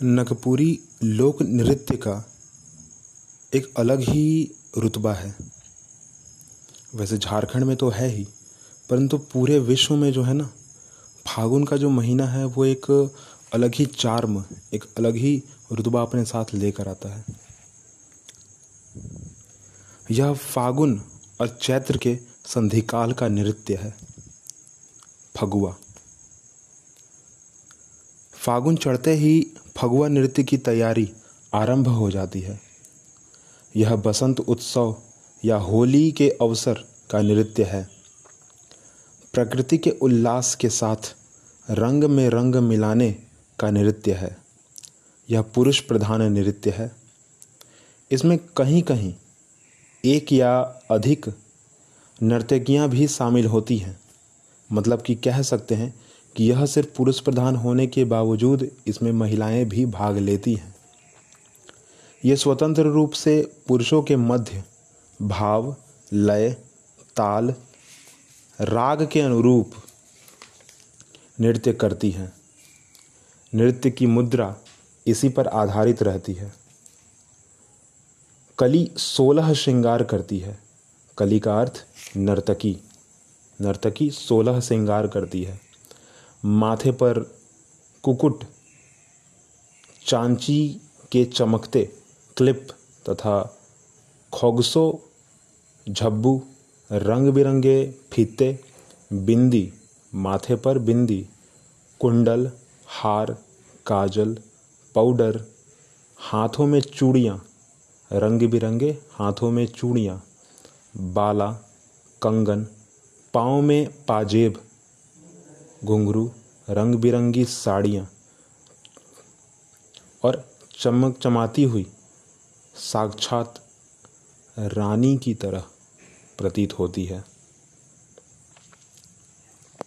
नगपुरी लोक नृत्य का एक अलग ही रुतबा है। वैसे झारखंड में तो है ही, परंतु पूरे विश्व में जो है ना, फागुन का जो महीना है, वो एक अलग ही चार्म एक अलग ही रुतबा अपने साथ लेकर आता है। यह फागुन और चैत्र के संधिकाल का नृत्य है, फगुआ। फागुन चढ़ते ही फगुआ नृत्य की तैयारी आरंभ हो जाती है। यह बसंत उत्सव या होली के अवसर का नृत्य है। प्रकृति के उल्लास के साथ रंग में रंग मिलाने का नृत्य है। यह पुरुष प्रधान नृत्य है। इसमें कहीं कहीं एक या अधिक नर्तकियाँ भी शामिल होती हैं। मतलब कि कह सकते हैं कि यह सिर्फ़ पुरुष प्रधान होने के बावजूद इसमें महिलाएँ भी भाग लेती हैं। ये स्वतंत्र रूप से पुरुषों के मध्य भाव, लय, ताल, राग के अनुरूप नृत्य करती हैं। नृत्य की मुद्रा इसी पर आधारित रहती है। कली सोलह श्रृंगार करती है। कली का अर्थ नर्तकी। नर्तकी सोलह श्रृंगार करती है। माथे पर कुकुट, चांची के चमकते क्लिप तथा खोगसो, झब्बू रंग बिरंगे फीते, बिंदी, माथे पर बिंदी, कुंडल, हार, काजल, पाउडर, हाथों में चूड़ियाँ रंग बिरंगे हाथों में चूड़ियाँ, बाला, कंगन, पाँव में पाजेब घुंघरू रंग बिरंगी साड़ियाँ और चमक चमाती हुई साक्षात रानी की तरह प्रतीत होती है।